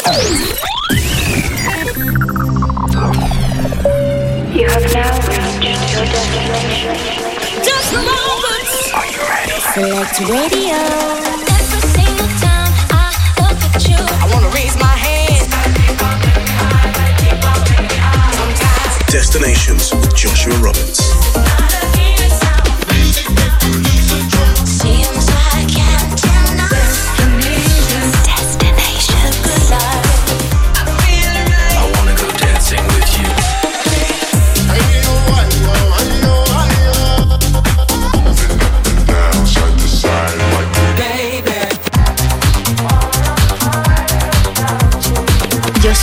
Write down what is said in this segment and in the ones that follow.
You have now reached your destination. Just a moment. Are you ready? Select Radio. Every single time I look at you, I wanna raise my hand. Destinations with Joshua Roberts.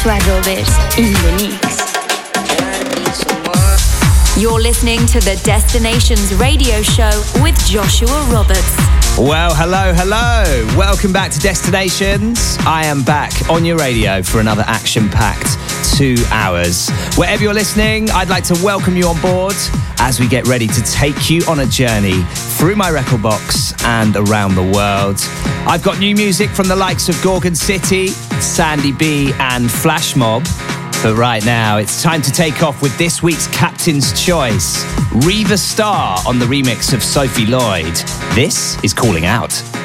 In the mix. You're listening to the Destinations Radio Show with Joshua Roberts. Well, hello, hello. Welcome back to Destinations. I am back on your radio for another action packed two hours. Wherever you're listening, I'd like to welcome you on board as we get ready to take you on a journey through my record box and around the world. I've got new music from the likes of Gorgon City, Sandy B, and Flashmob. But right now, it's time to take off with this week's Captain's Choice Riva Star on the remix of Sophie Lloyd. This is Calling Out.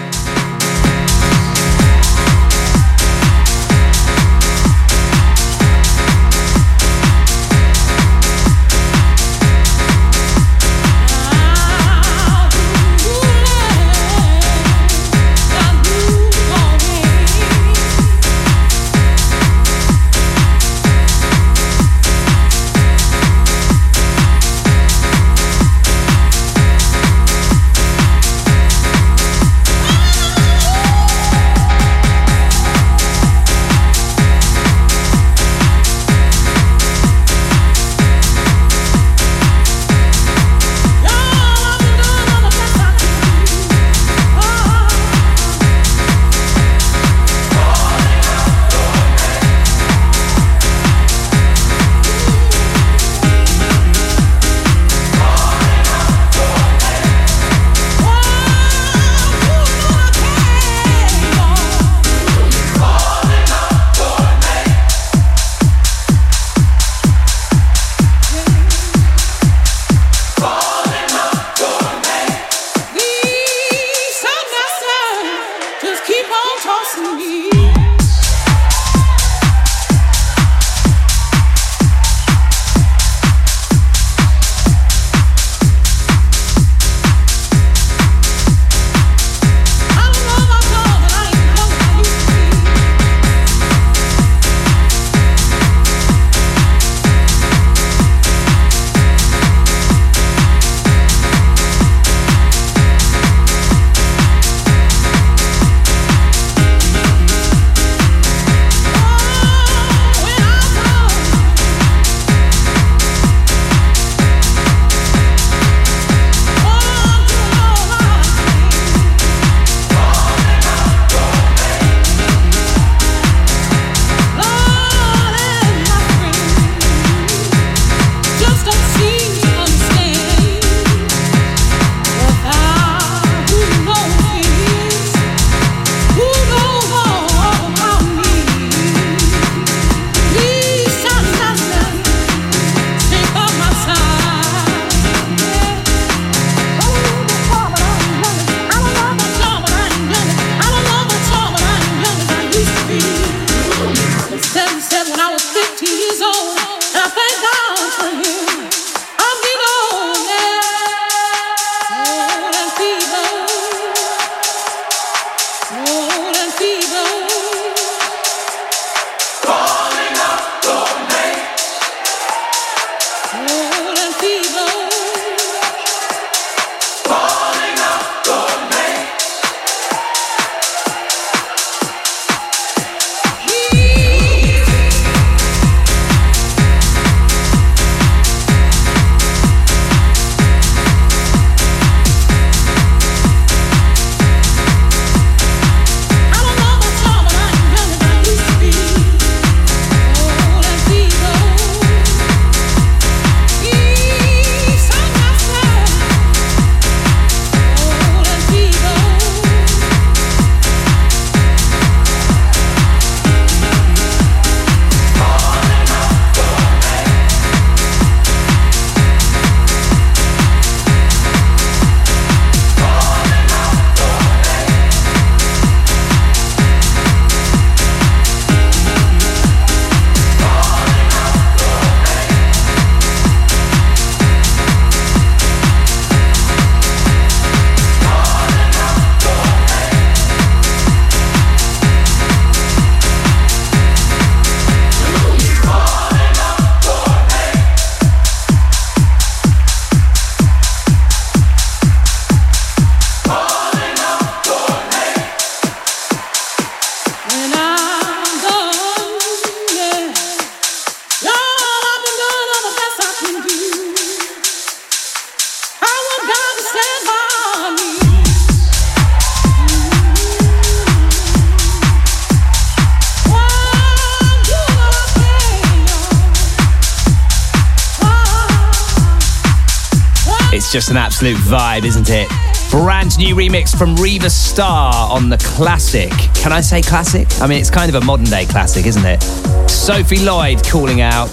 Absolute vibe, isn't it? Brand new remix from Riva Star on the classic. Can I say classic? I mean, it's kind of a modern day classic, isn't it? Sophie Lloyd calling out.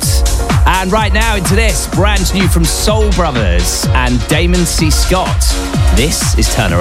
And right now into this, brand new from Soul Brothers and Damon C. Scott. This is Turn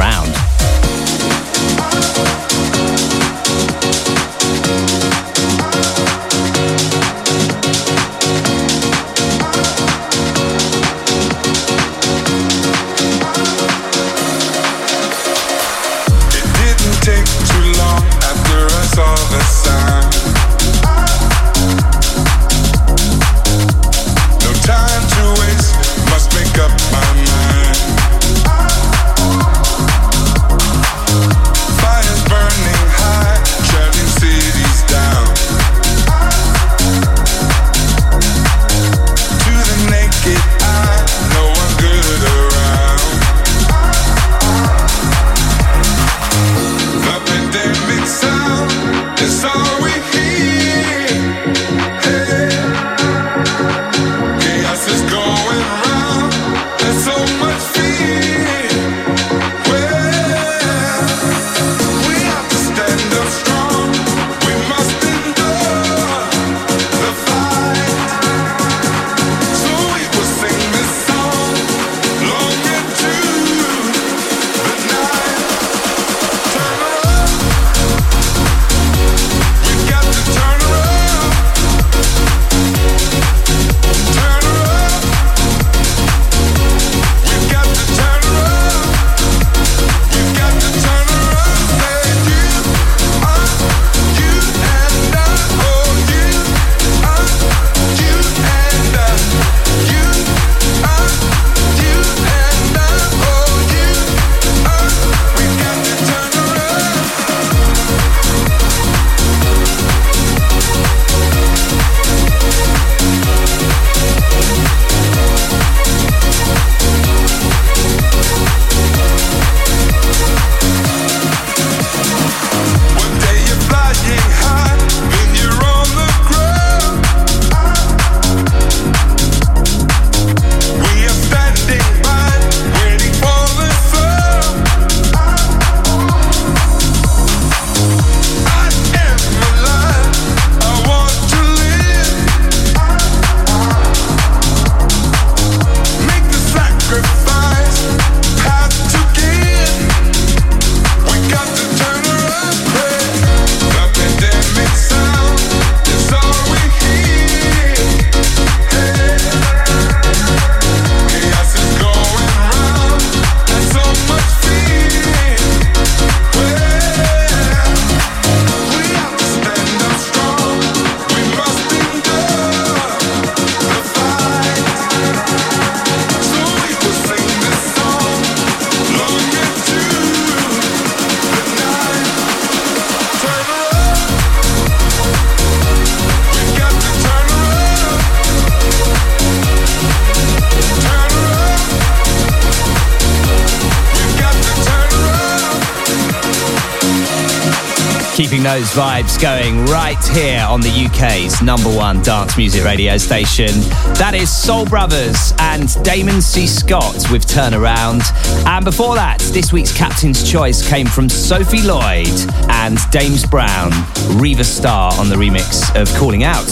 those vibes going right here on the UK's number one dance music radio station. That is Soul Brothers and Damon C. Scott with Turnaround. And before that, this week's Captain's Choice came from Sophie Lloyd and Dames Brown, Riva Star on the remix of Calling Out.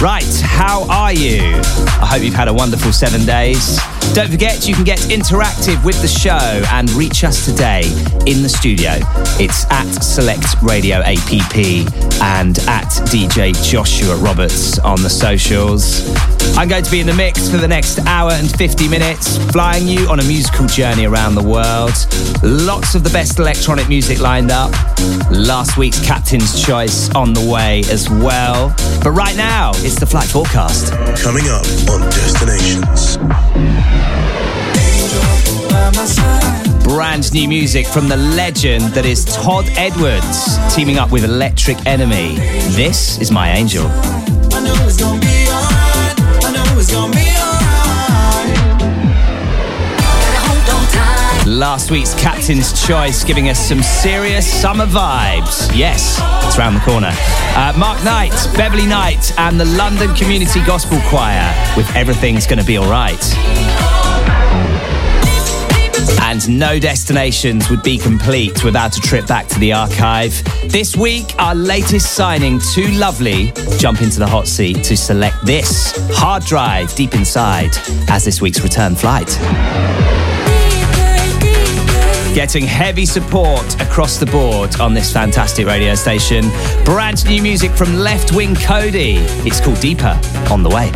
Right, how are you? I hope you've had a wonderful seven days. Don't forget, you can get interactive with the show and reach us today in the studio. It's at Select Radio APP and at DJ Joshua Roberts on the socials. I'm going to be in the mix for the next hour and 50 minutes, flying you on a musical journey around the world. Lots of the best electronic music lined up. Last week's Captain's Choice on the way as well. But right now, it's the flight forecast. Coming up on Destinations. Brand new music from the legend that is Todd Edwards, teaming up with Electric Enemy. This is My Angel. Last week's Captain's Choice giving us some serious summer vibes. Yes, it's round the corner. Uh, Mark Knight, Beverly Knight, and the London Community Gospel Choir with Everything's Gonna Be Alright. And no destinations would be complete without a trip back to the archive. This week, our latest signing, Too Lovely, jump into the hot seat to select this hard drive deep inside as this week's return flight. Getting heavy support across the board on this fantastic radio station. Brand new music from Leftwing Kody. It's called Deeper on the way.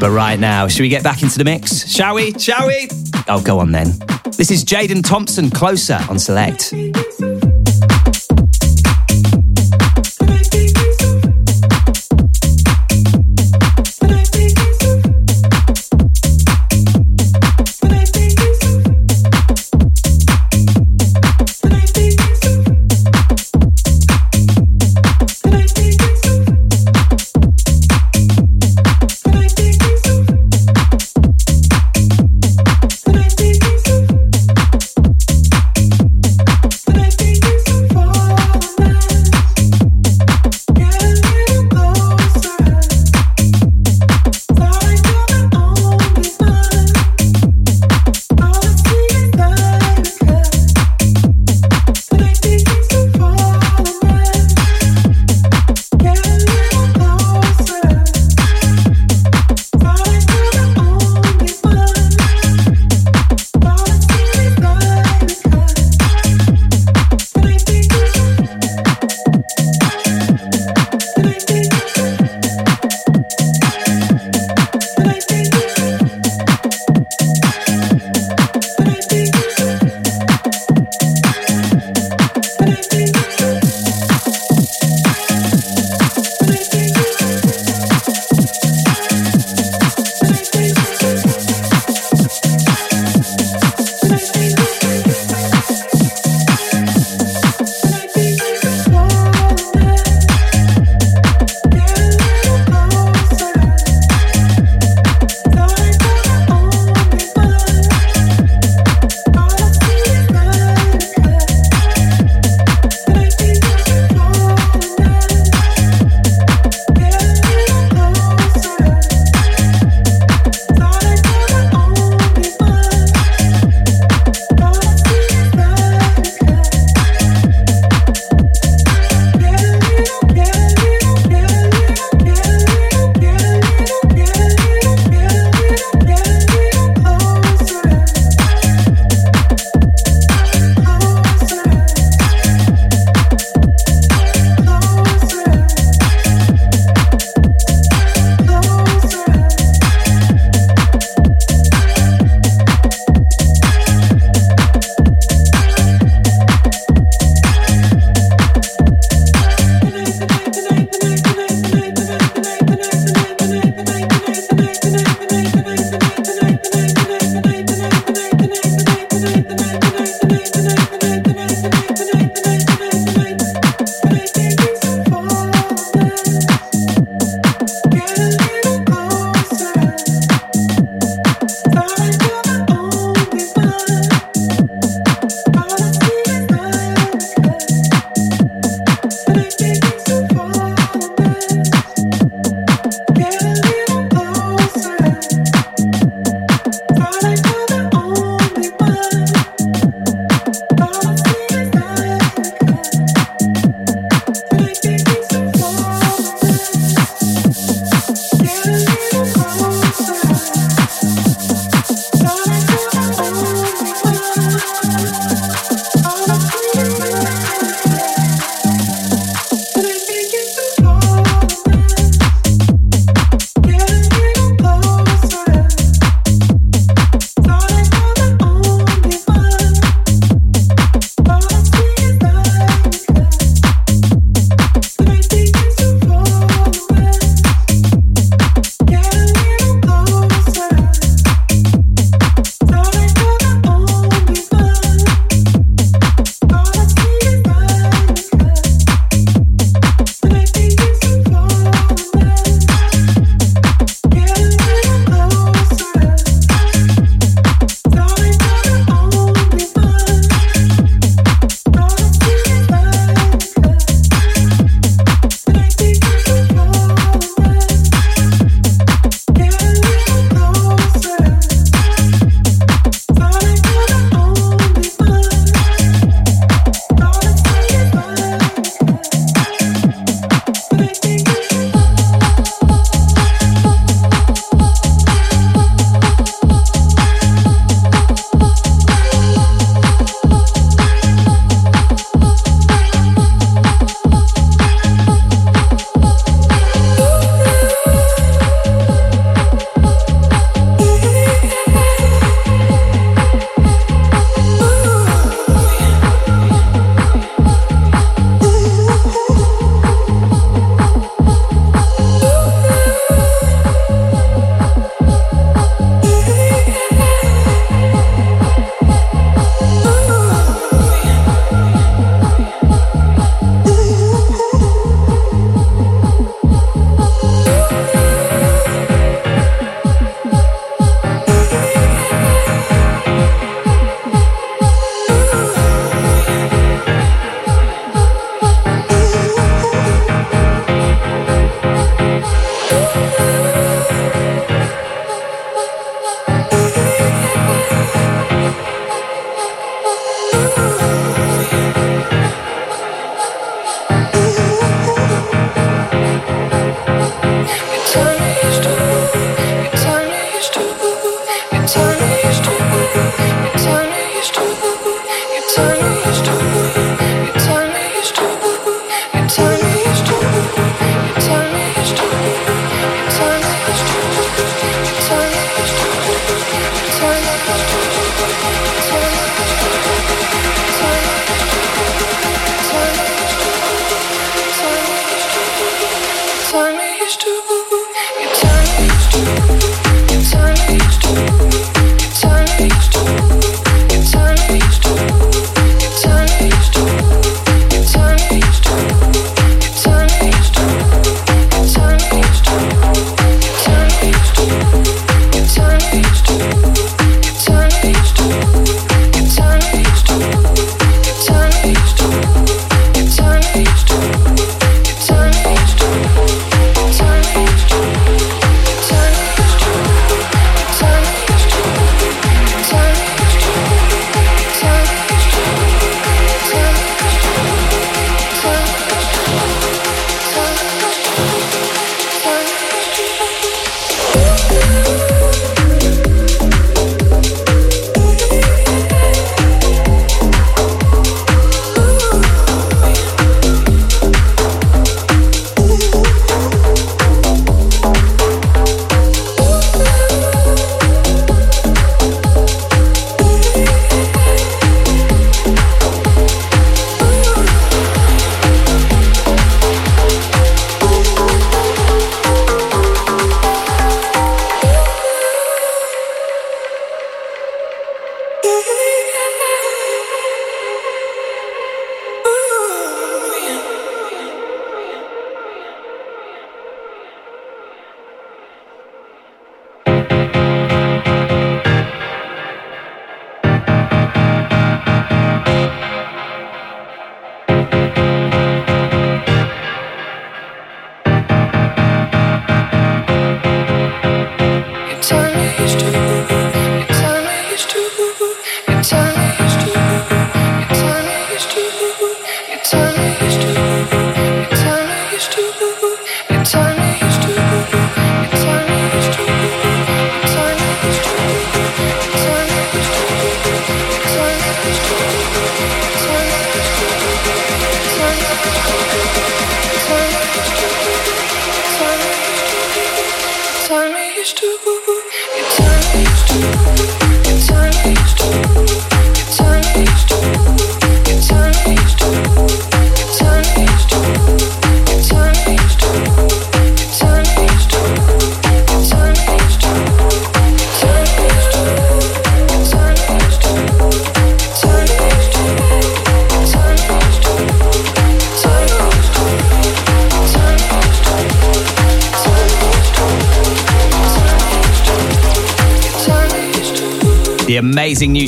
But right now, should we get back into the mix? Shall we? Shall we? Oh, go on then. This is Jaden Thompson, closer on Select.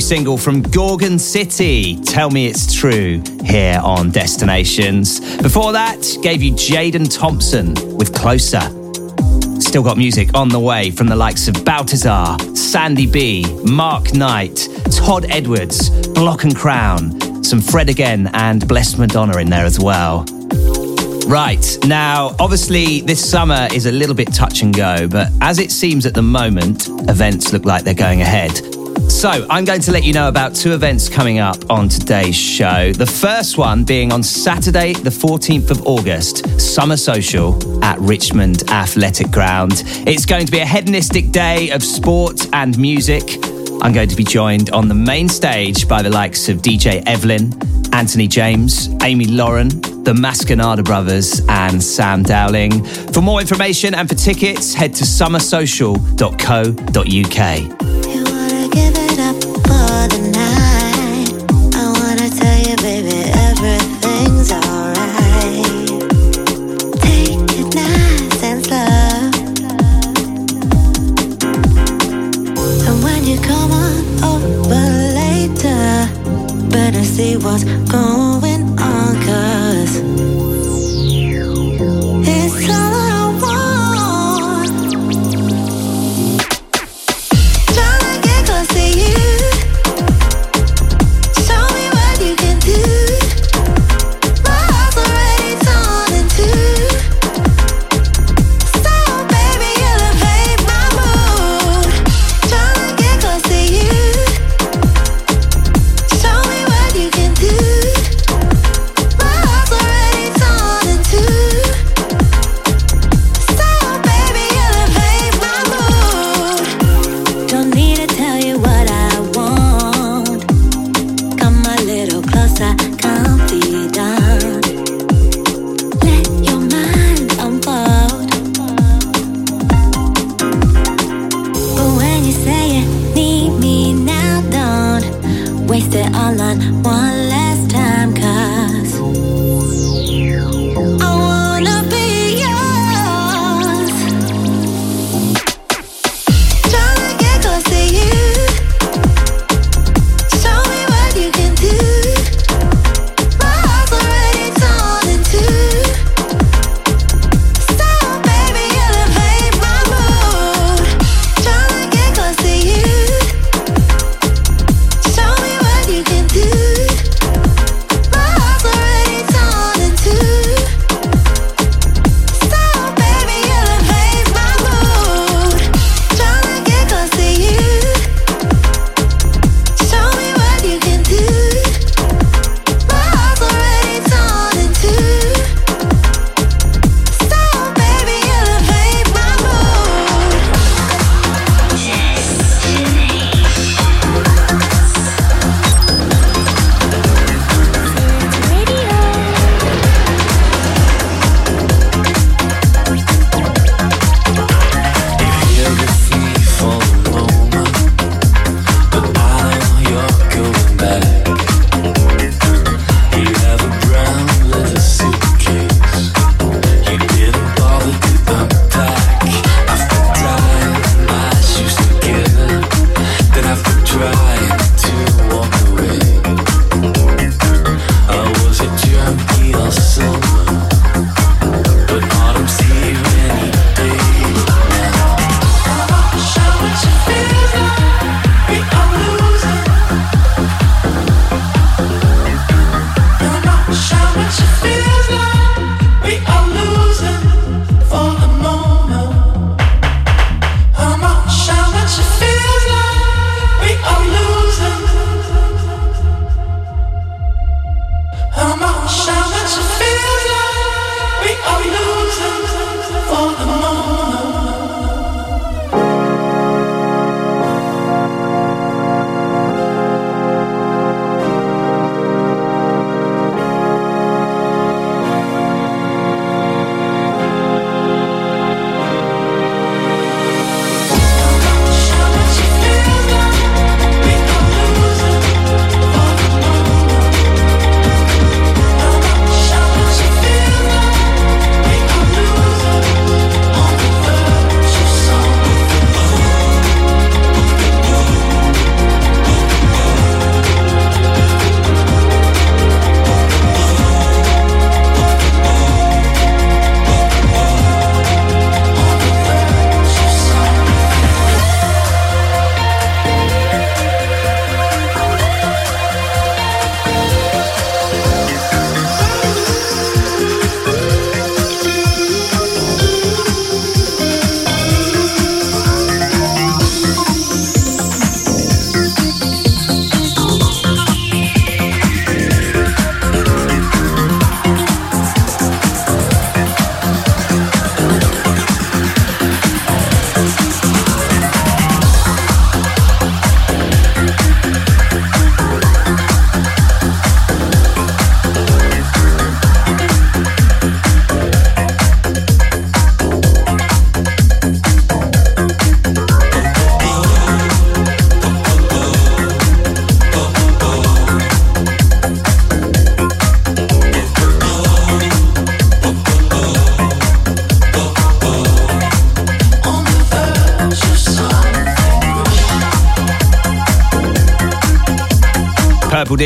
Single from Gorgon City, Tell Me It's True, here on Destinations. Before that, gave you Jaden Thompson with Closer. Still got music on the way from the likes of Balthazar, Sandy B, Mark Knight, Todd Edwards, Block and Crown, some Fred again, and Blessed Madonna in there as well. Right, now, obviously, this summer is a little bit touch and go, but as it seems at the moment, events look like they're going ahead. So, I'm going to let you know about two events coming up on today's show. The first one being on Saturday, the 14th of August, Summer Social at Richmond Athletic Ground. It's going to be a hedonistic day of sport and music. I'm going to be joined on the main stage by the likes of DJ Evelyn, Anthony James, Amy Lauren, the Mascanada Brothers, and Sam Dowling. For more information and for tickets, head to summersocial.co.uk. see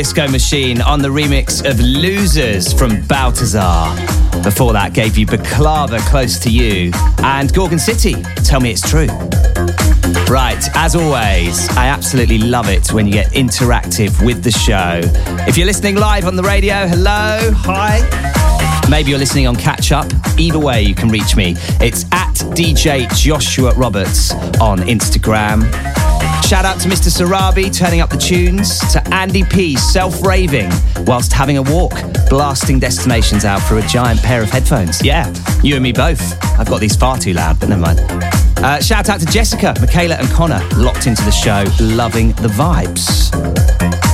Disco Machine on the remix of Losers from Balthazar. Before that, gave you Baklava Close to You and Gorgon City, Tell Me It's True. Right, as always, I absolutely love it when you get interactive with the show. If you're listening live on the radio, hello, hi. Maybe you're listening on catch up. Either way, you can reach me. It's at DJ Joshua Roberts on Instagram. Shout out to Mr. Sarabi turning up the tunes, to Andy P self raving whilst having a walk, blasting destinations out through a giant pair of headphones. Yeah, you and me both. I've got these far too loud, but never mind. Uh, shout out to Jessica, Michaela, and Connor, locked into the show, loving the vibes.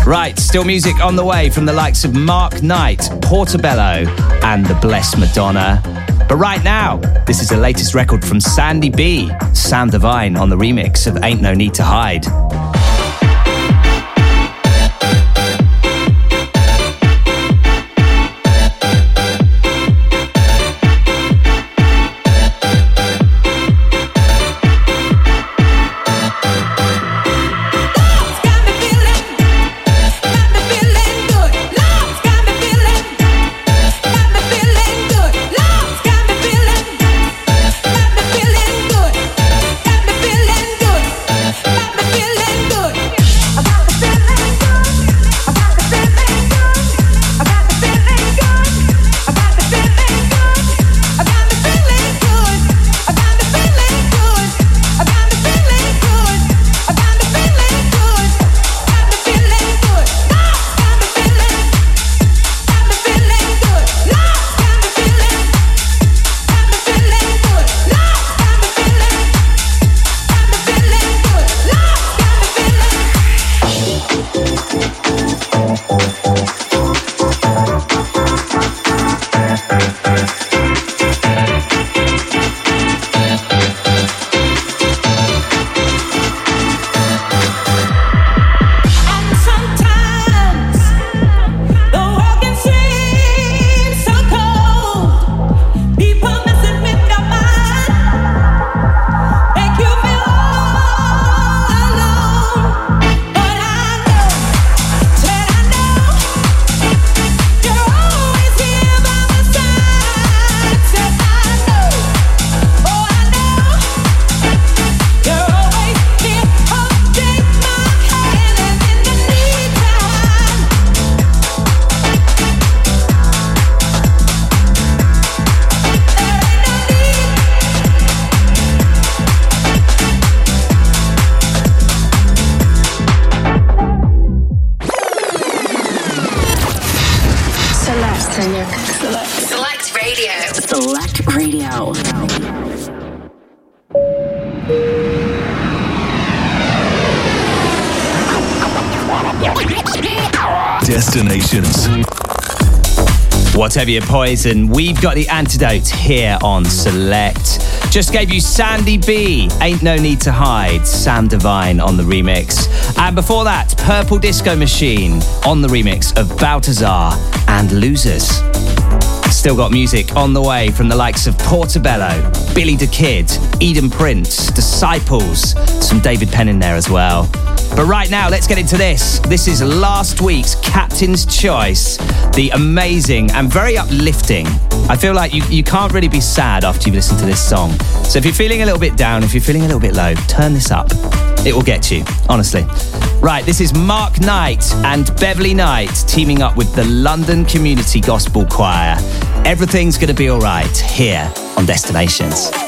Right, still music on the way from the likes of Mark Knight, Portobello, and the Blessed Madonna. But right now, this is the latest record from Sandy B, Sam Divine on the remix of Ain't No Need to Hide. Your poison, we've got the antidote here on Select. Just gave you Sandy B, Ain't No Need to Hide, Sam Divine on the remix. And before that, Purple Disco Machine on the remix of Balthazar and Losers. Still got music on the way from the likes of Portobello, Billy the Kid, Eden Prince, Disciples, some David Penn in there as well. But right now, let's get into this. This is last week's Captain's Choice, the amazing and very uplifting. I feel like you, you can't really be sad after you've listened to this song. So if you're feeling a little bit down, if you're feeling a little bit low, turn this up. It will get you, honestly. Right, this is Mark Knight and Beverly Knight teaming up with the London Community Gospel Choir. Everything's going to be all right here on Destinations.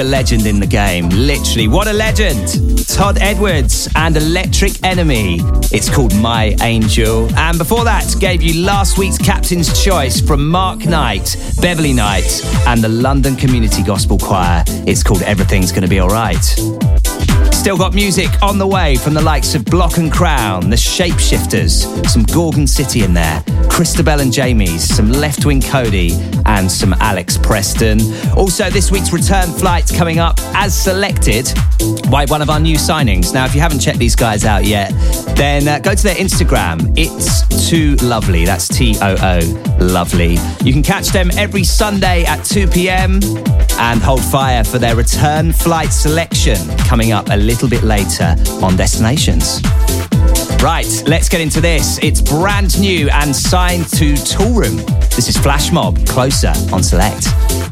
A legend in the game. Literally, what a legend. Todd Edwards and Electric Enemy. It's called My Angel. And before that, gave you last week's Captain's Choice from Mark Knight, Beverly Knight, and the London Community Gospel Choir. It's called Everything's Gonna Be Alright. Still got music on the way from the likes of Block and Crown, the Shapeshifters, some Gorgon City in there, Christabel and Jamie's, some Leftwing Kody, and some Alex Preston. Also, this week's return flight coming up as selected by one of our new signings. Now, if you haven't checked these guys out yet, then uh, go to their Instagram. It's too lovely. That's T O O lovely. You can catch them every Sunday at 2 p.m. and hold fire for their return flight selection coming up a little bit later on Destinations. Right, let's get into this. It's brand new and signed to Toolroom. This is Flashmob, closer on Select.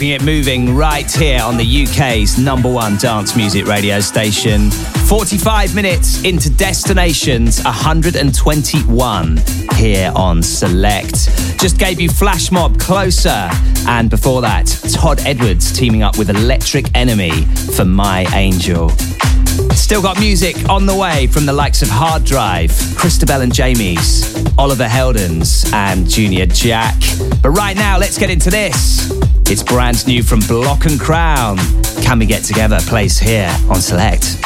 Keeping it moving right here on the UK's number one dance music radio station. 45 minutes into Destinations 121 here on Select. Just gave you Flashmob Closer, and before that, Todd Edwards teaming up with Electric Enemy for My Angel. Still got music on the way from the likes of Hardrive, Christabel and Jamie's, Oliver Heldens, and Junior Jack. But right now, let's get into this. It's brand new from Block and Crown. Can we get together? Place here on Select.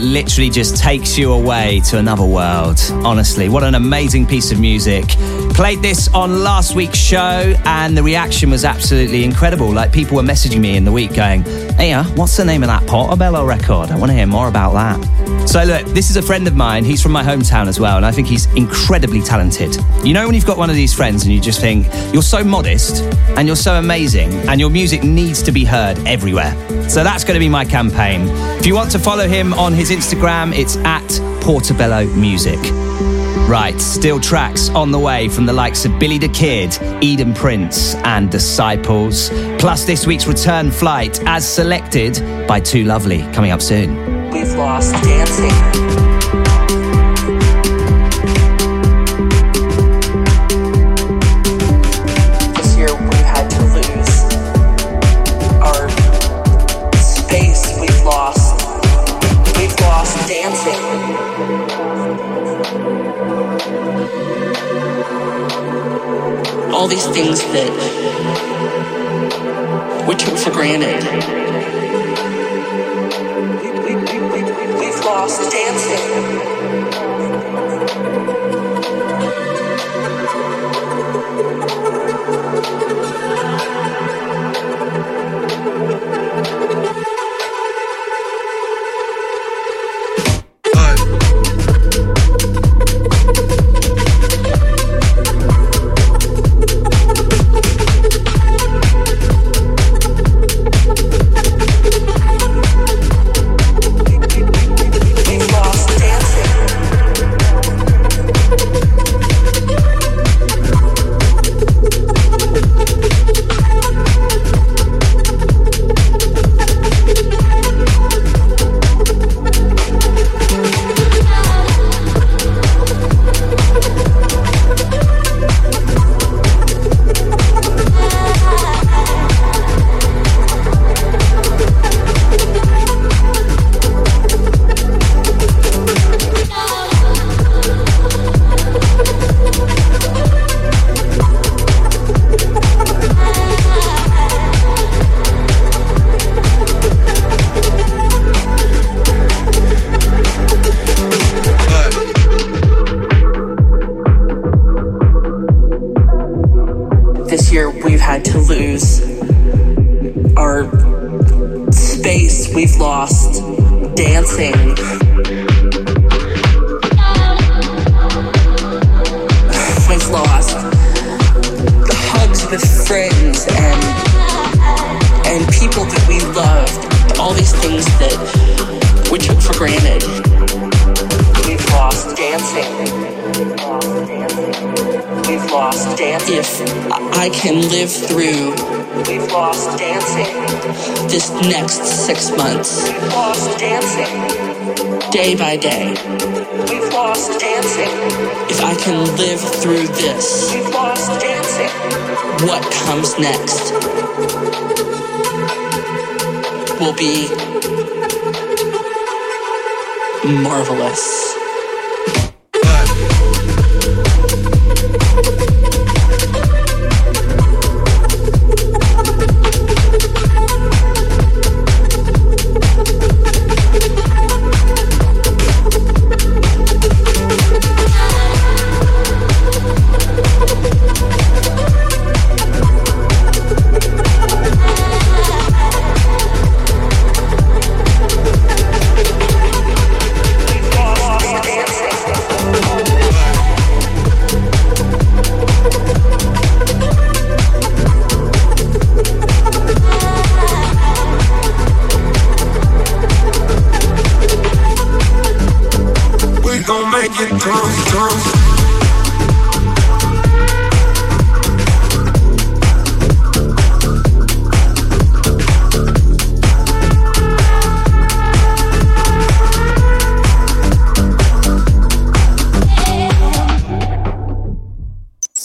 That literally just takes you away to another world. Honestly, what an amazing piece of music. Played this on last week's show, and the reaction was absolutely incredible. Like, people were messaging me in the week going, Hey, uh, what's the name of that Portobello record? I want to hear more about that. So, look, this is a friend of mine. He's from my hometown as well, and I think he's incredibly talented. You know, when you've got one of these friends and you just think, You're so modest and you're so amazing, and your music needs to be heard everywhere. So, that's going to be my campaign. If you want to follow him on his Instagram, it's at Portobello Music. Right, still tracks on the way from the likes of Billy the Kid, Eden Prince, and Disciples. Plus, this week's return flight, as selected by Too Lovely, coming up soon. We've lost dancing.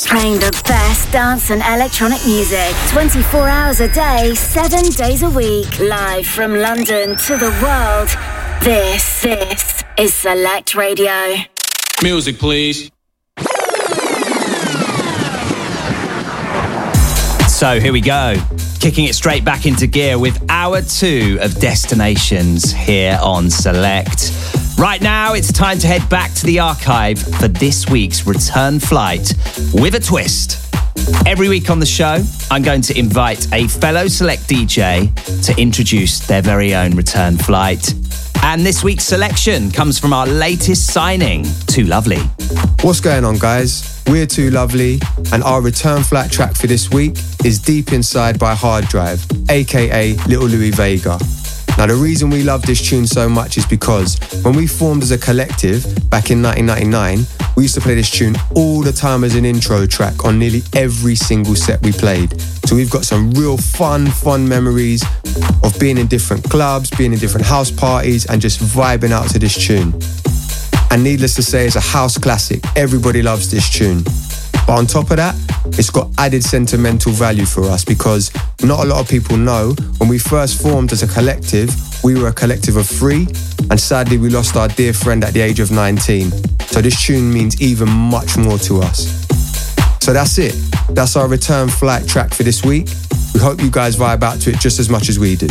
Playing the best dance and electronic music 24 hours a day, 7 days a week. Live from London to the world. This, this is Select Radio. Music, please. So here we go. Kicking it straight back into gear with hour two of destinations here on Select. Right now, it's time to head back to the archive for this week's return flight with a twist. Every week on the show, I'm going to invite a fellow Select DJ to introduce their very own return flight. And this week's selection comes from our latest signing, Too Lovely. What's going on, guys? We're Too Lovely, and our return flight track for this week is Deep Inside by Hardrive, aka Little Louie Vega. Now, the reason we love this tune so much is because when we formed as a collective back in 1999, we used to play this tune all the time as an intro track on nearly every single set we played. So we've got some real fun, fun memories of being in different clubs, being in different house parties, and just vibing out to this tune. And needless to say, it's a house classic. Everybody loves this tune. But on top of that, it's got added sentimental value for us because not a lot of people know when we first formed as a collective, we were a collective of three, and sadly, we lost our dear friend at the age of 19. So this tune means even much more to us. So that's it. That's our return flight track for this week. We hope you guys vibe out to it just as much as we do.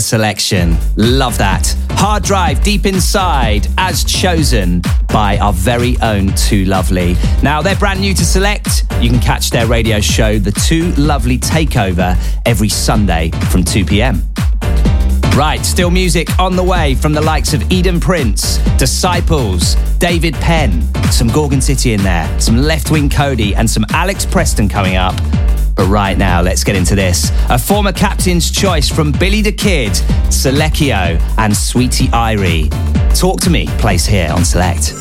stellar selection. Love that. Hardrive Deep Inside, as chosen by our very own Too Lovely. Now, they're brand new to Select. You can catch their radio show, The Too Lovely Takeover, every Sunday from 2 p.m. Right, still music on the way from the likes of Eden Prince, Disciples, David Penn, some Gorgon City in there, some Leftwing Kody, and some Alex Preston coming up. But right now, let's get into this. A former captain's choice from Billy the Kid, Selecchio, and Sweetie Irie. Talk to me, Place here on Select.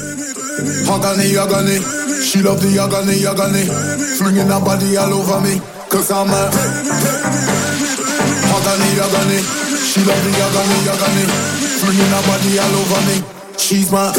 Agony, agony. She love the agony, agony. Flinging her body all over me, cause I'm a. Agony, agony. She love the agony, agony. Flinging her body all over me. She's my.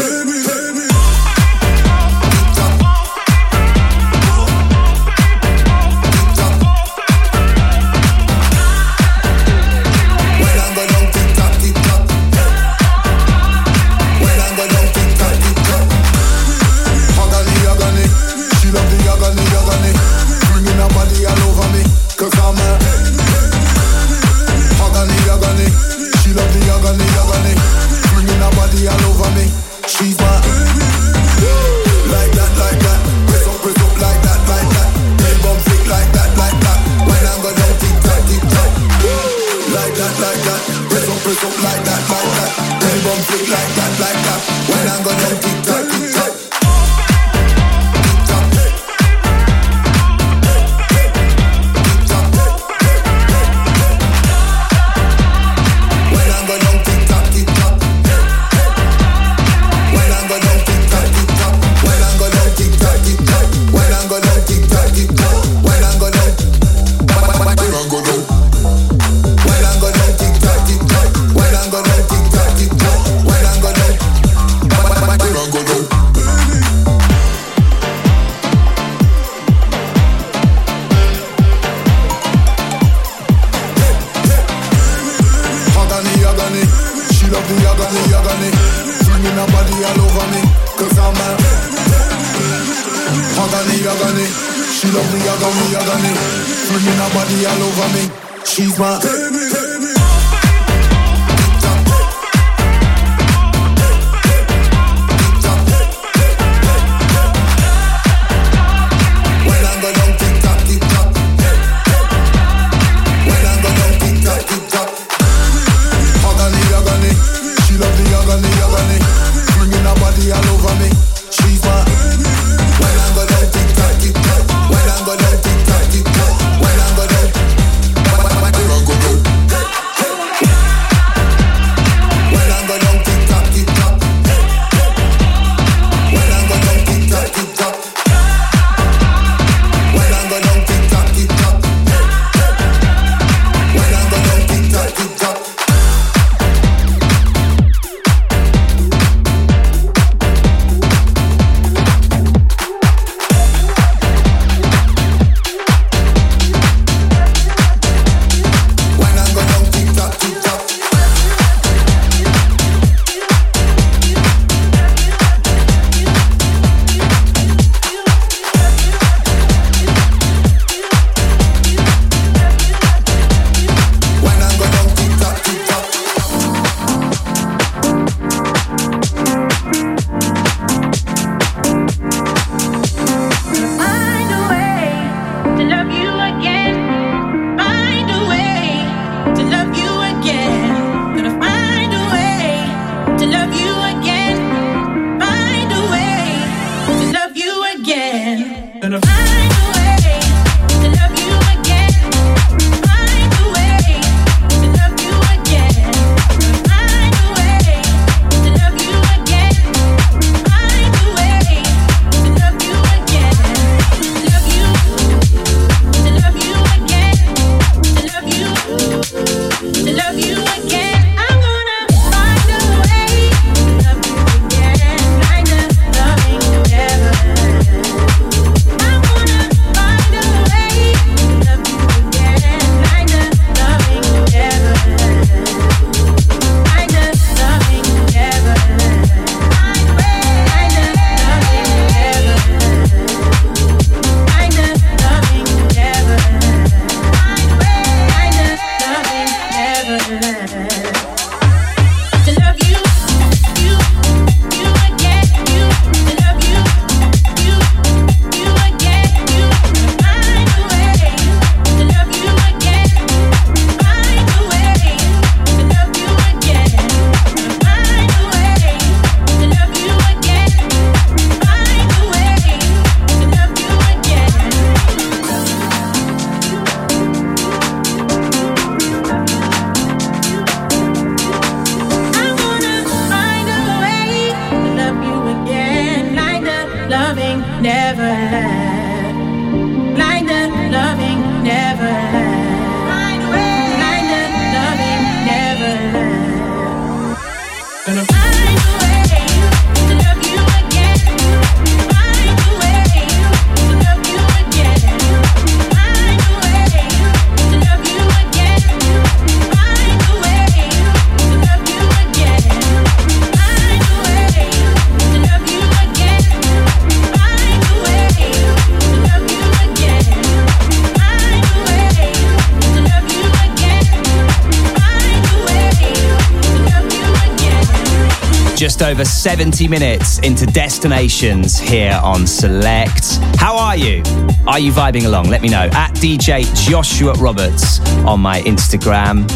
Over 70 minutes into destinations here on Select. How are you? Are you vibing along? Let me know at DJ Joshua Roberts on my Instagram.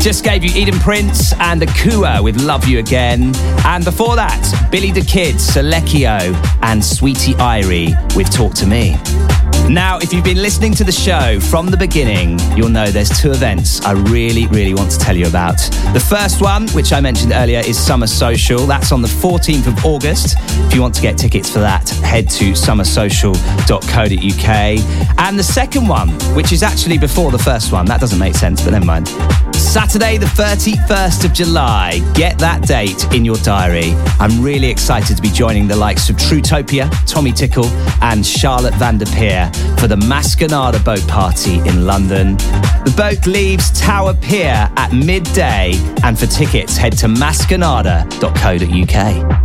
Just gave you Eden Prince and Akua with Love You Again. And before that, Billy the Kid, Selecchio, and Sweetie Irie with Talk to Me. Now, if you've been listening to the show from the beginning, you'll know there's two events I really, really want to tell you about. The first one, which I mentioned earlier, is Summer Social. That's on the 14th of August. If you want to get tickets for that, head to summersocial.co.uk. And the second one, which is actually before the first one, that doesn't make sense, but never mind. Saturday, the 31st of July. Get that date in your diary. I'm really excited to be joining the likes of Trutopia, Tommy Tickle, and Charlotte van der Peer for the Mascanada boat party in London. The boat leaves Tower Pier at midday, and for tickets, head to mascanada.co.uk.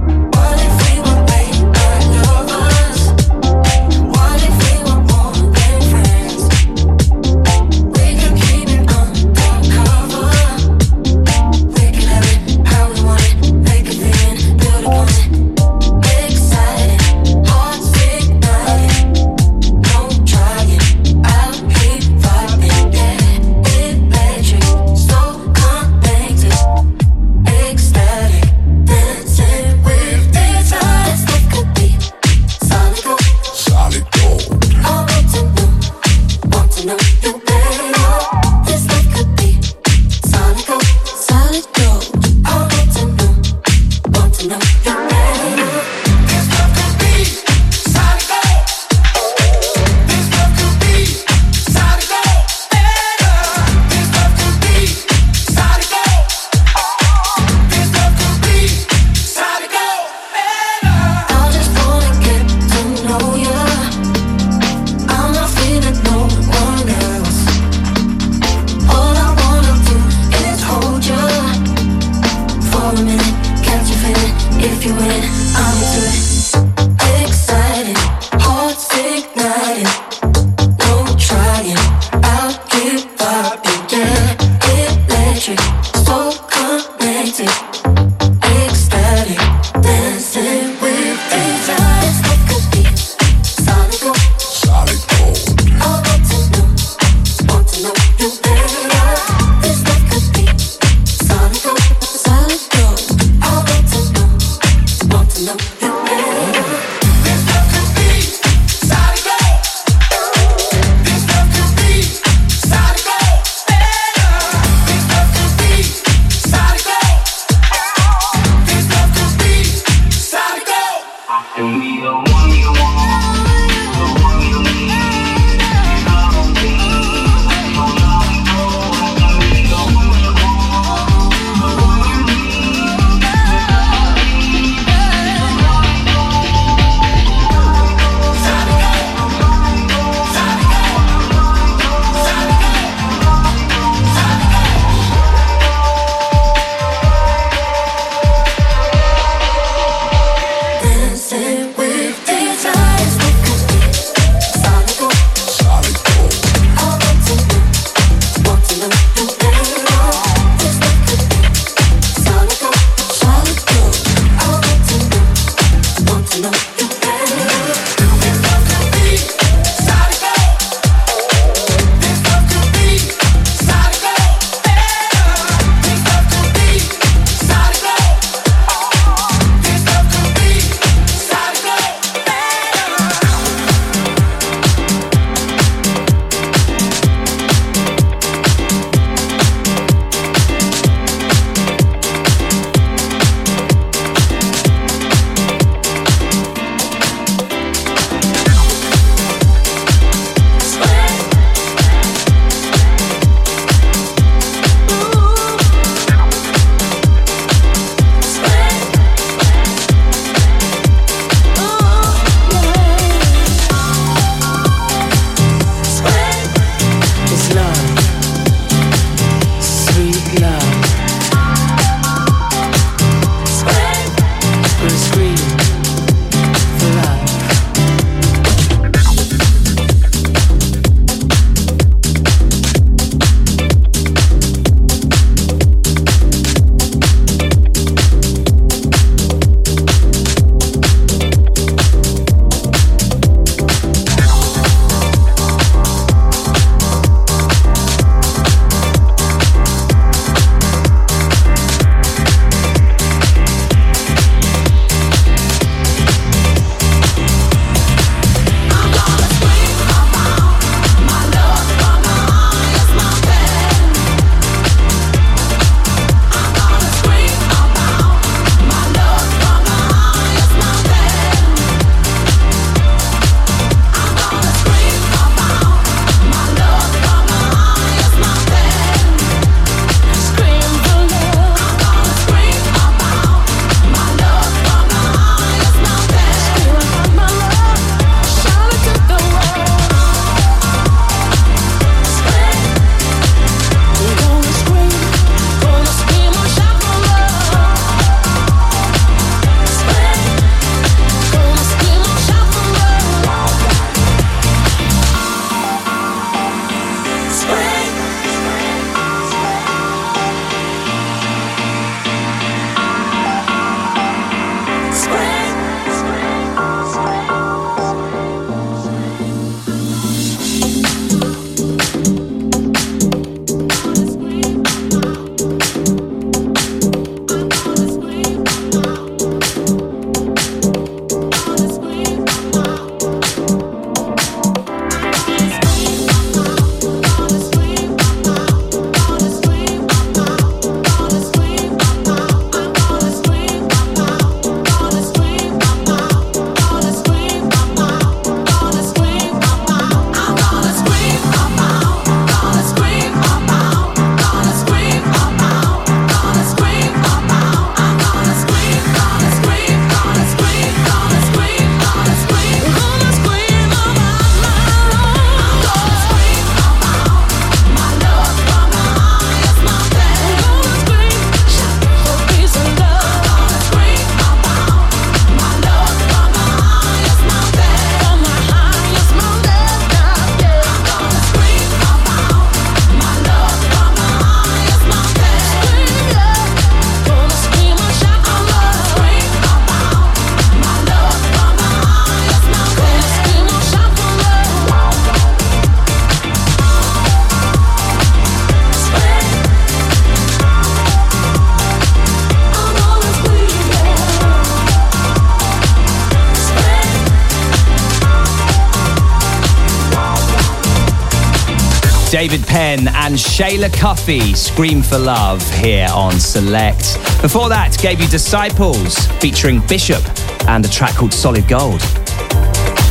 And Shayla Cuffey, Scream for Love, here on Select. Before that, gave you Disciples featuring Bishop and a track called Solid Gold.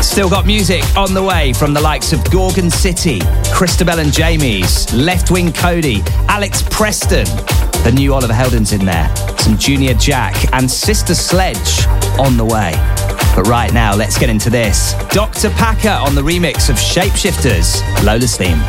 Still got music on the way from the likes of Gorgon City, Christabel and Jamie's, Leftwing Kody, Alex Preston, the new Oliver Heldens in there, some Junior Jack, and Sister Sledge on the way. But right now, let's get into this. Dr. Packer on the remix of Shapeshifters, Lola's theme.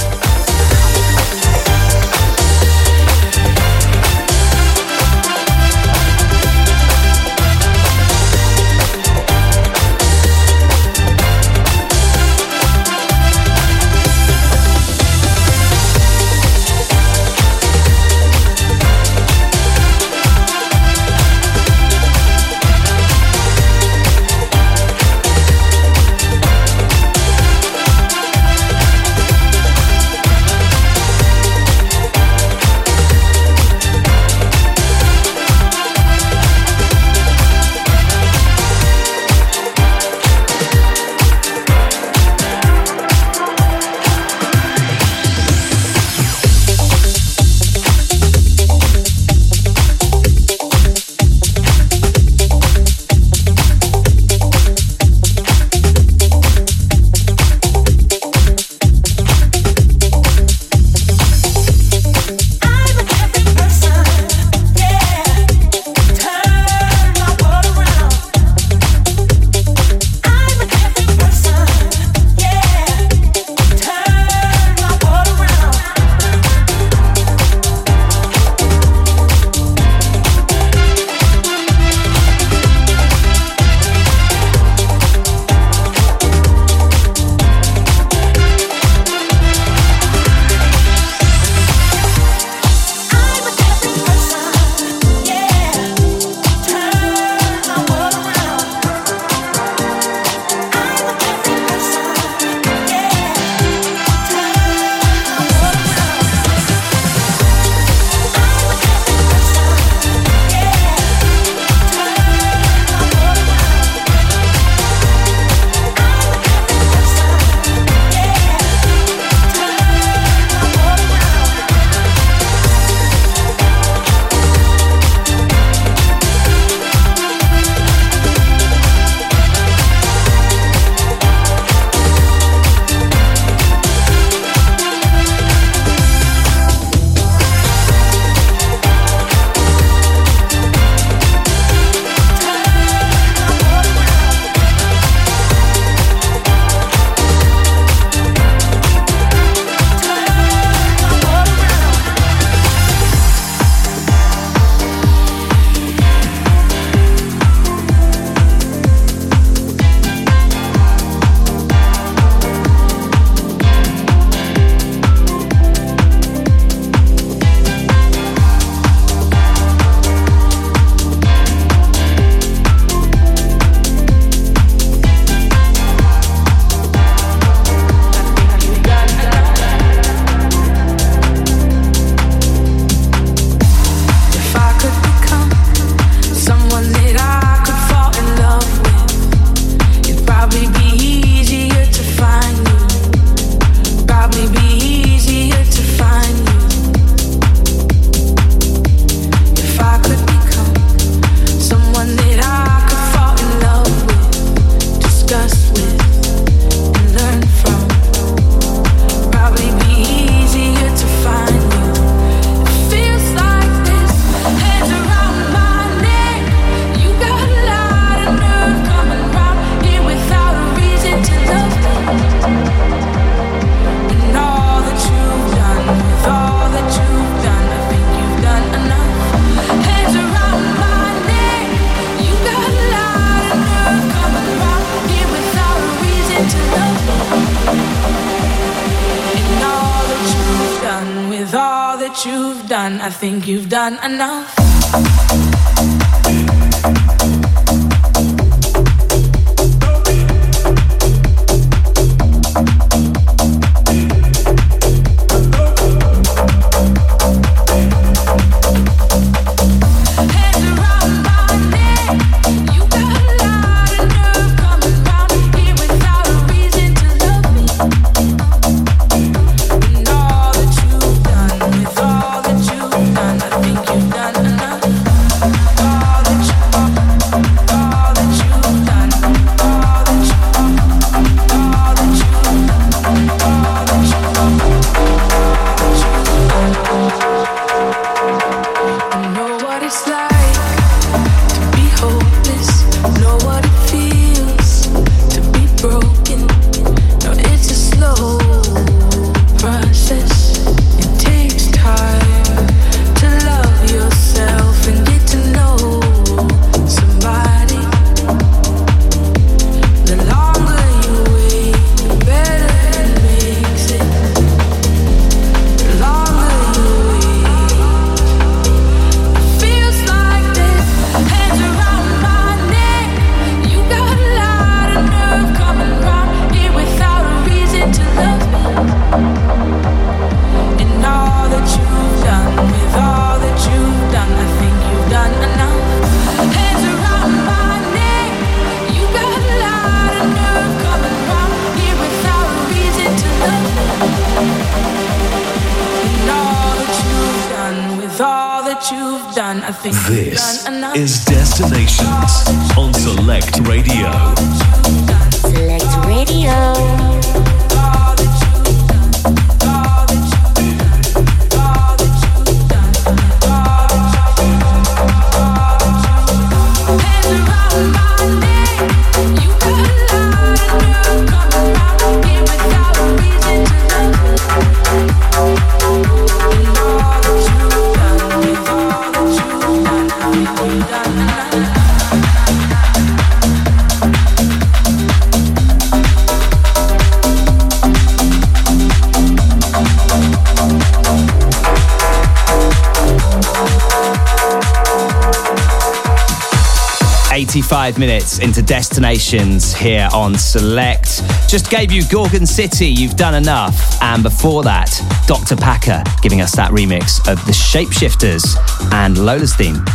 Eighty-five minutes into destinations here on Select. Just gave you Gorgon City, you've done enough. And before that, Dr. Packer giving us that remix of The Shapeshifters and Lola's theme.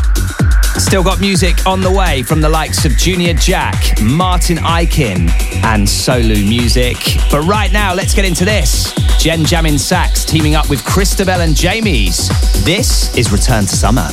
Still got music on the way from the likes of Junior Jack, Martin Ikin, and Solu Music. But right now, let's get into this. Jen Jamin Sax teaming up with Christabel and Jamies. This is Return to Summer.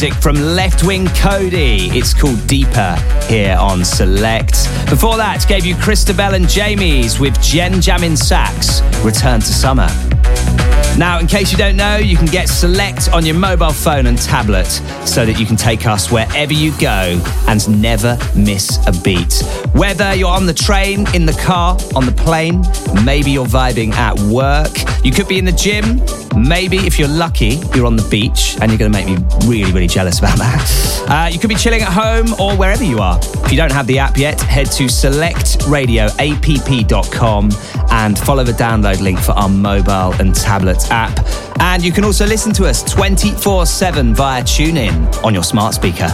Music from Leftwing Kody. It's called Deeper here on Select. Before that, gave you Christabel and Jamie's with Jen Jamin Sax, Return to Summer. Now, in case you don't know, you can get Select on your mobile phone and tablet so that you can take us wherever you go and never miss a beat. Whether you're on the train, in the car, on the plane, maybe you're vibing at work, you could be in the gym, maybe if you're lucky, you're on the beach, and you're going to make me really, really jealous about that. Uh, you could be chilling at home or wherever you are. If you don't have the app yet, head to selectradioapp.com and follow the download link for our mobile and tablet app. And you can also listen to us 24 7 via TuneIn on your smart speaker.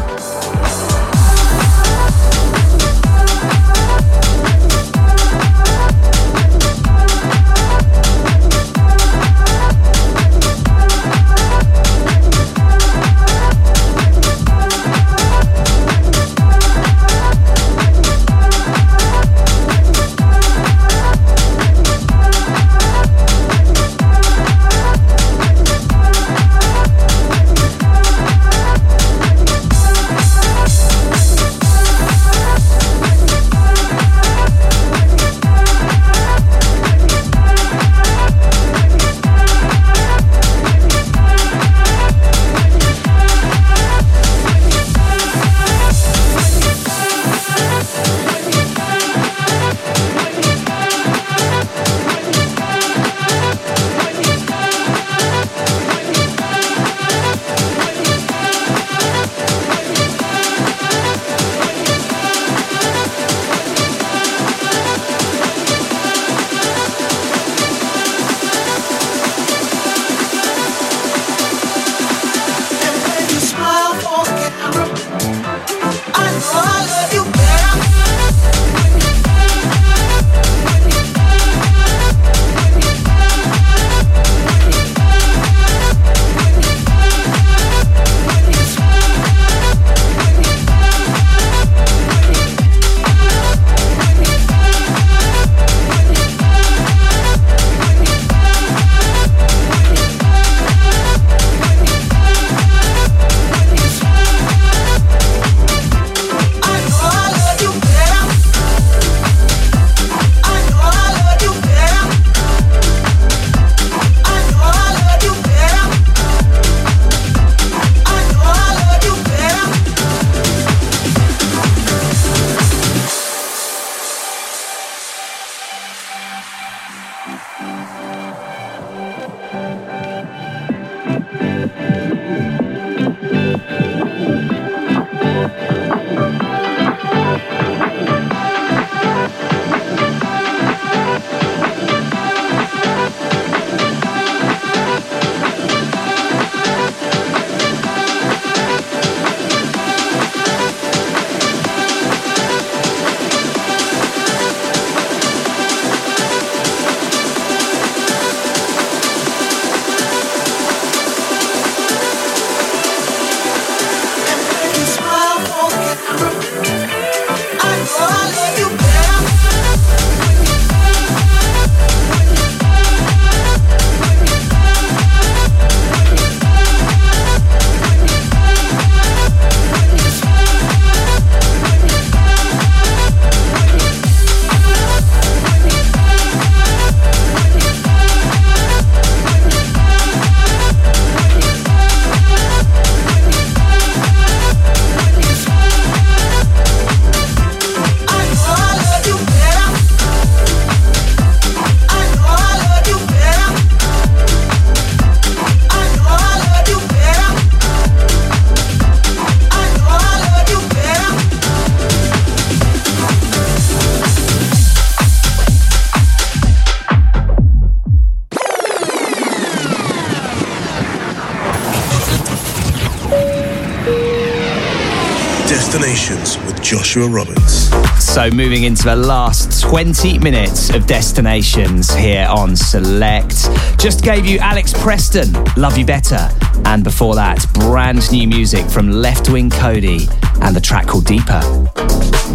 Joshua Roberts. So, moving into the last 20 minutes of Destinations here on Select. Just gave you Alex Preston, Love You Better. And before that, brand new music from Leftwing Kody and the track called Deeper.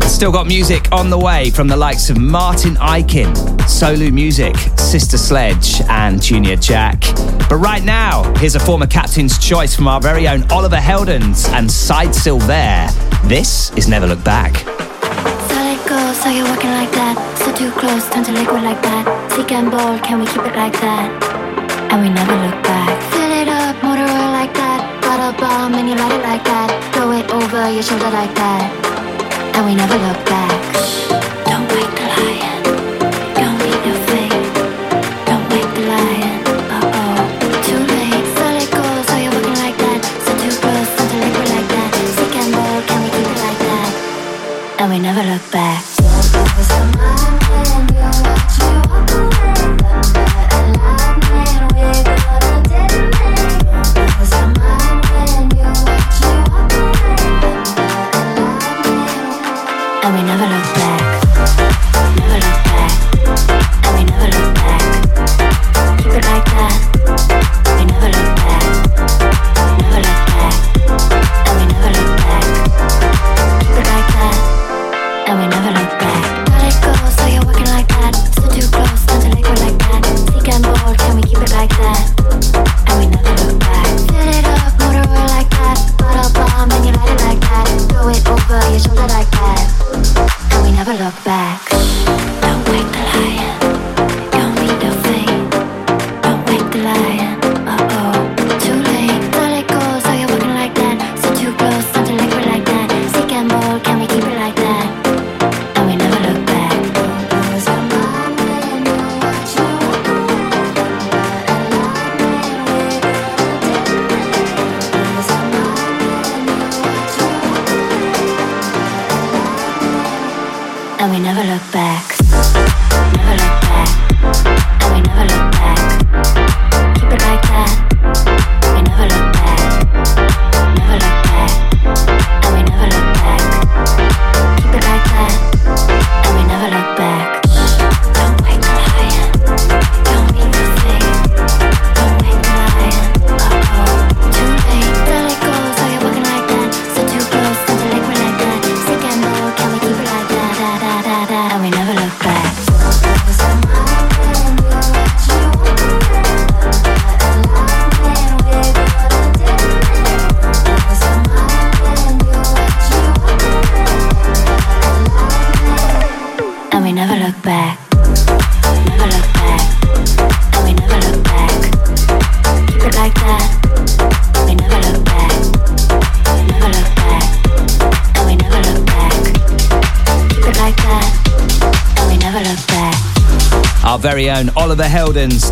Still got music on the way from the likes of Martin Ikin, Solu Music, Sister Sledge, and Junior Jack. But right now, here's a former captain's choice from our very own Oliver Heldens and Syd Silvair this is Never Look Back. So you're like that. So too close, turn to liquid like that. Sick and bold, can we keep it like that? And we never look back. Fill it up, motor oil like that. Got a bomb and you light it like that. Throw it over your shoulder like that. And we never look back.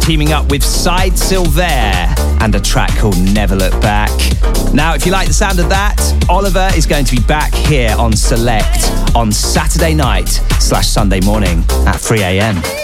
teaming up with Syd Silvair and a track called Never Look Back. Now, if you like the sound of that, Oliver is going to be back here on Select on Saturday night slash Sunday morning at 3 a.m.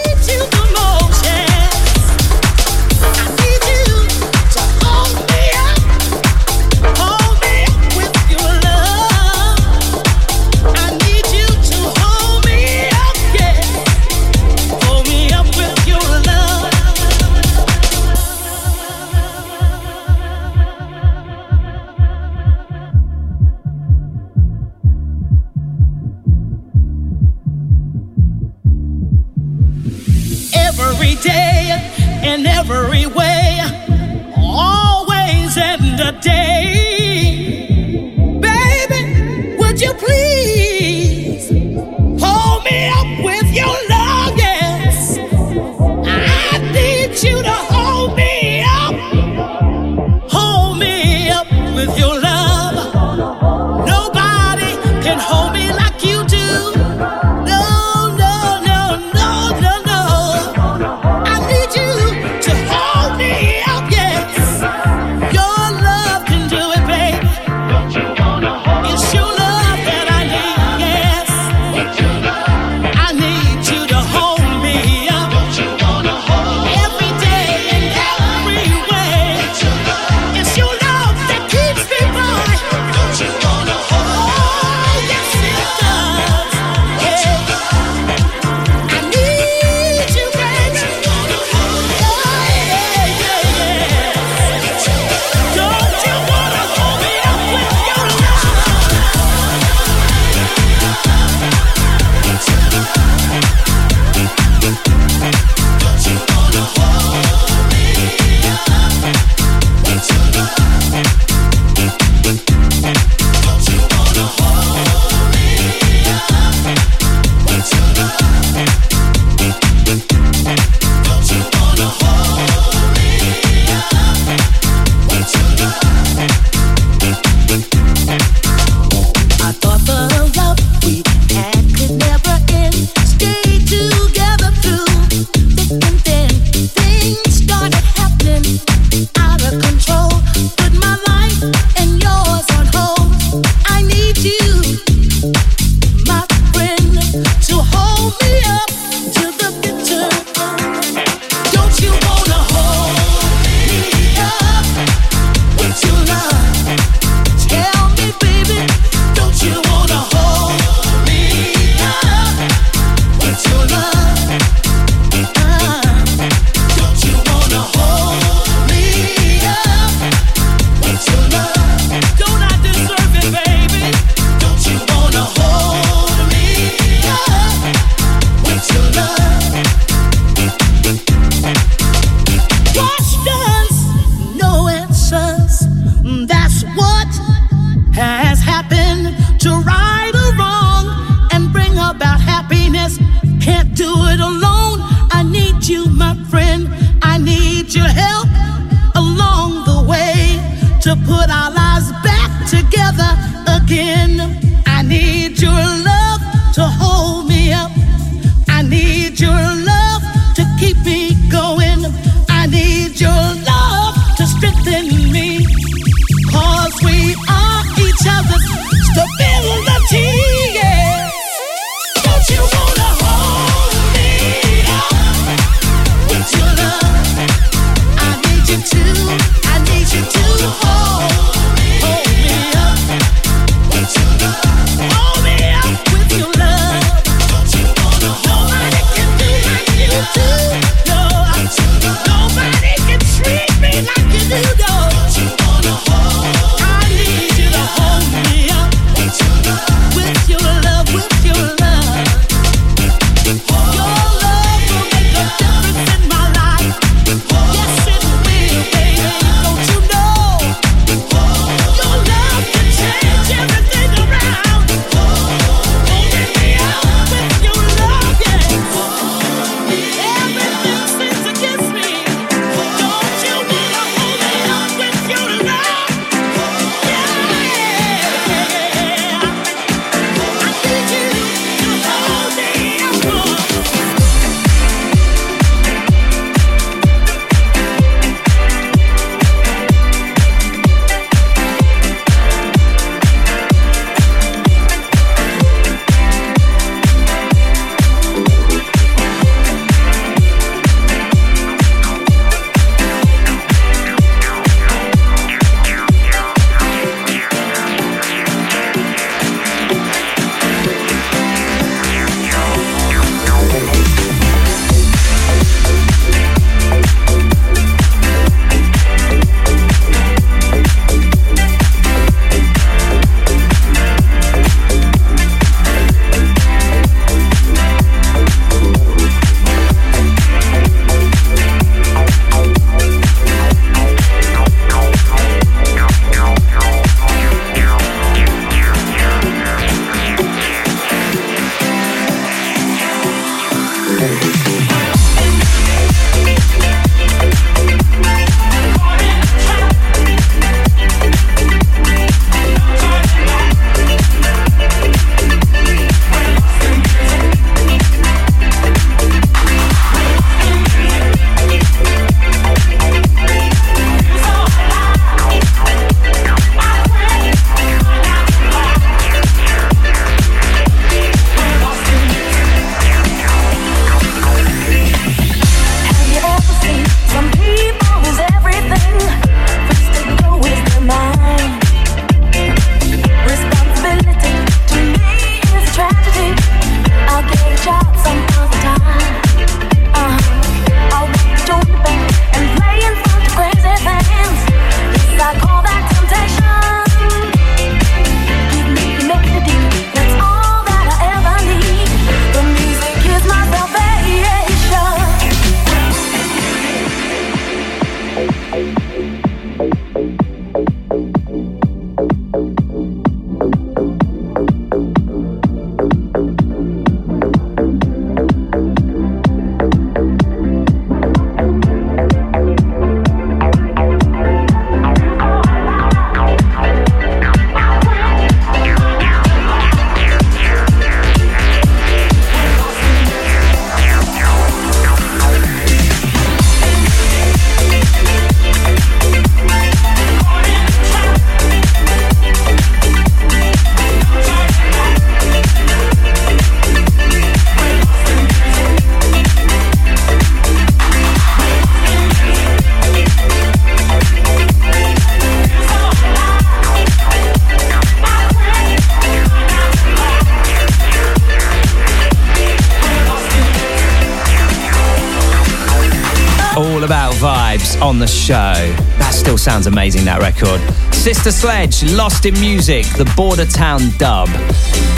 on the show. That still sounds amazing, that record. Sister Sledge, Lost in Music, the Border Town dub.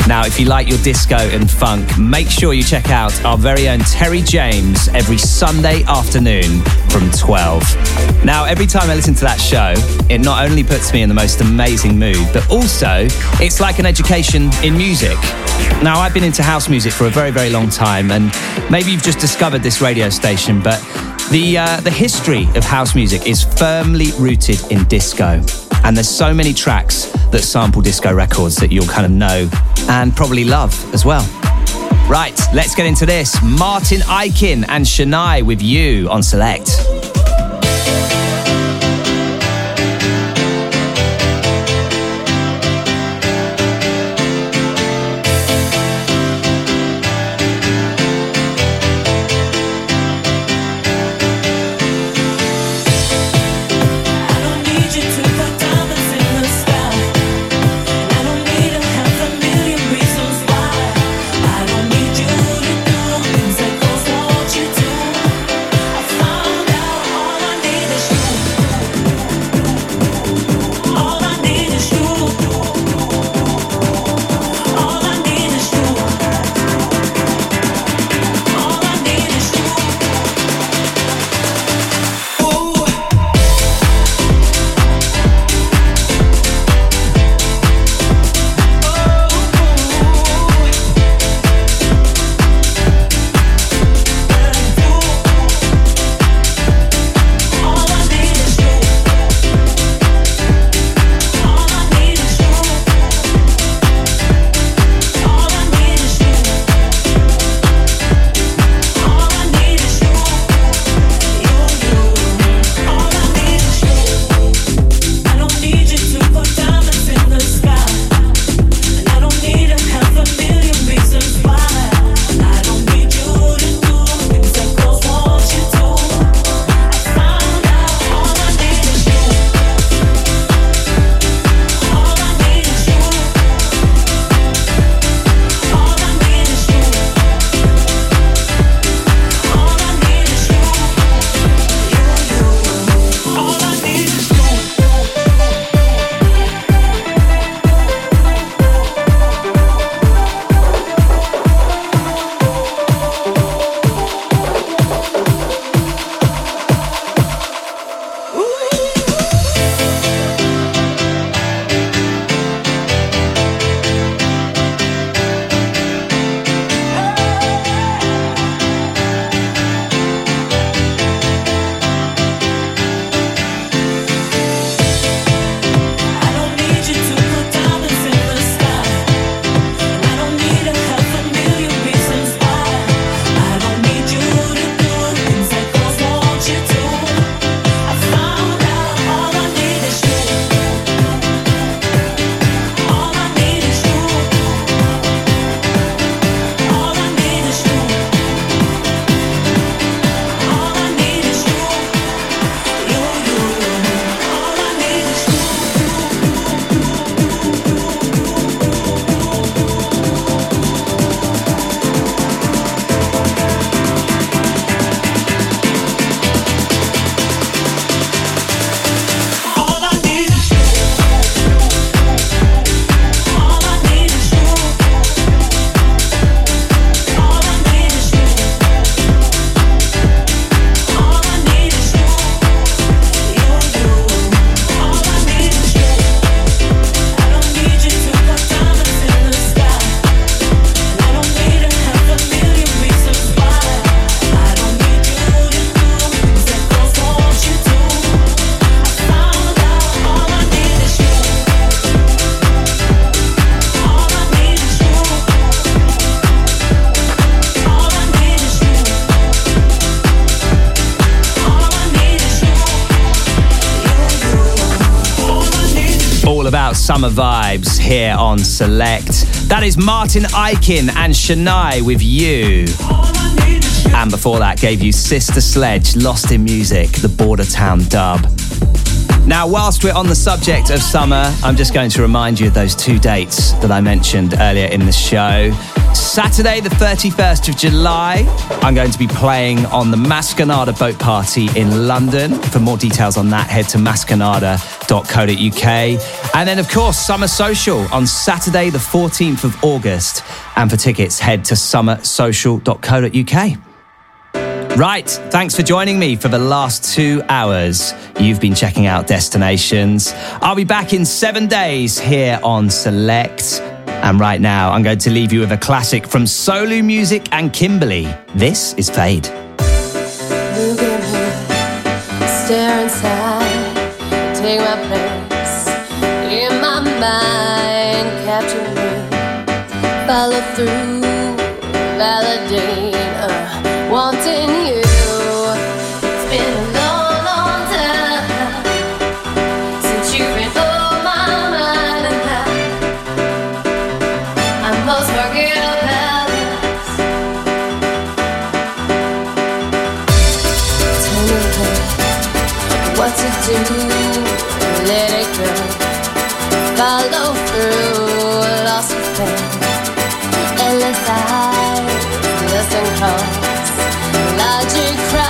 Now, if you like your disco and funk, make sure you check out our very own Terry James every Sunday afternoon from 12. Now, every time I listen to that show, it not only puts me in the most amazing mood, but also it's like an education in music. Now, I've been into house music for a very, very long time, and maybe you've just discovered this radio station, but the, uh, the history of house music is firmly rooted in disco. And there's so many tracks that sample disco records that you'll kind of know and probably love as well. Right, let's get into this. Martin Ikin and Shania with you on Select. Here on Select. That is Martin Ikin and Shania with You. And before that, gave you Sister Sledge, Lost in Music, the Border Town dub. Now, whilst we're on the subject of summer, I'm just going to remind you of those two dates that I mentioned earlier in the show. Saturday, the 31st of July, I'm going to be playing on the Masconada Boat Party in London. For more details on that, head to masconada.co.uk. And then, of course, Summer Social on Saturday, the 14th of August. And for tickets, head to summersocial.co.uk. Right, thanks for joining me for the last two hours. You've been checking out destinations. I'll be back in seven days here on Select. And right now, I'm going to leave you with a classic from Solu Music and Kimblee. This is Fade. Stare inside, take my mind capture me. Follow through, validate, uh, wanting you. It's been a long, long time since you've my mind, I, must forget about. Tell me what to do. Endless eyes, distant cross, logic cries.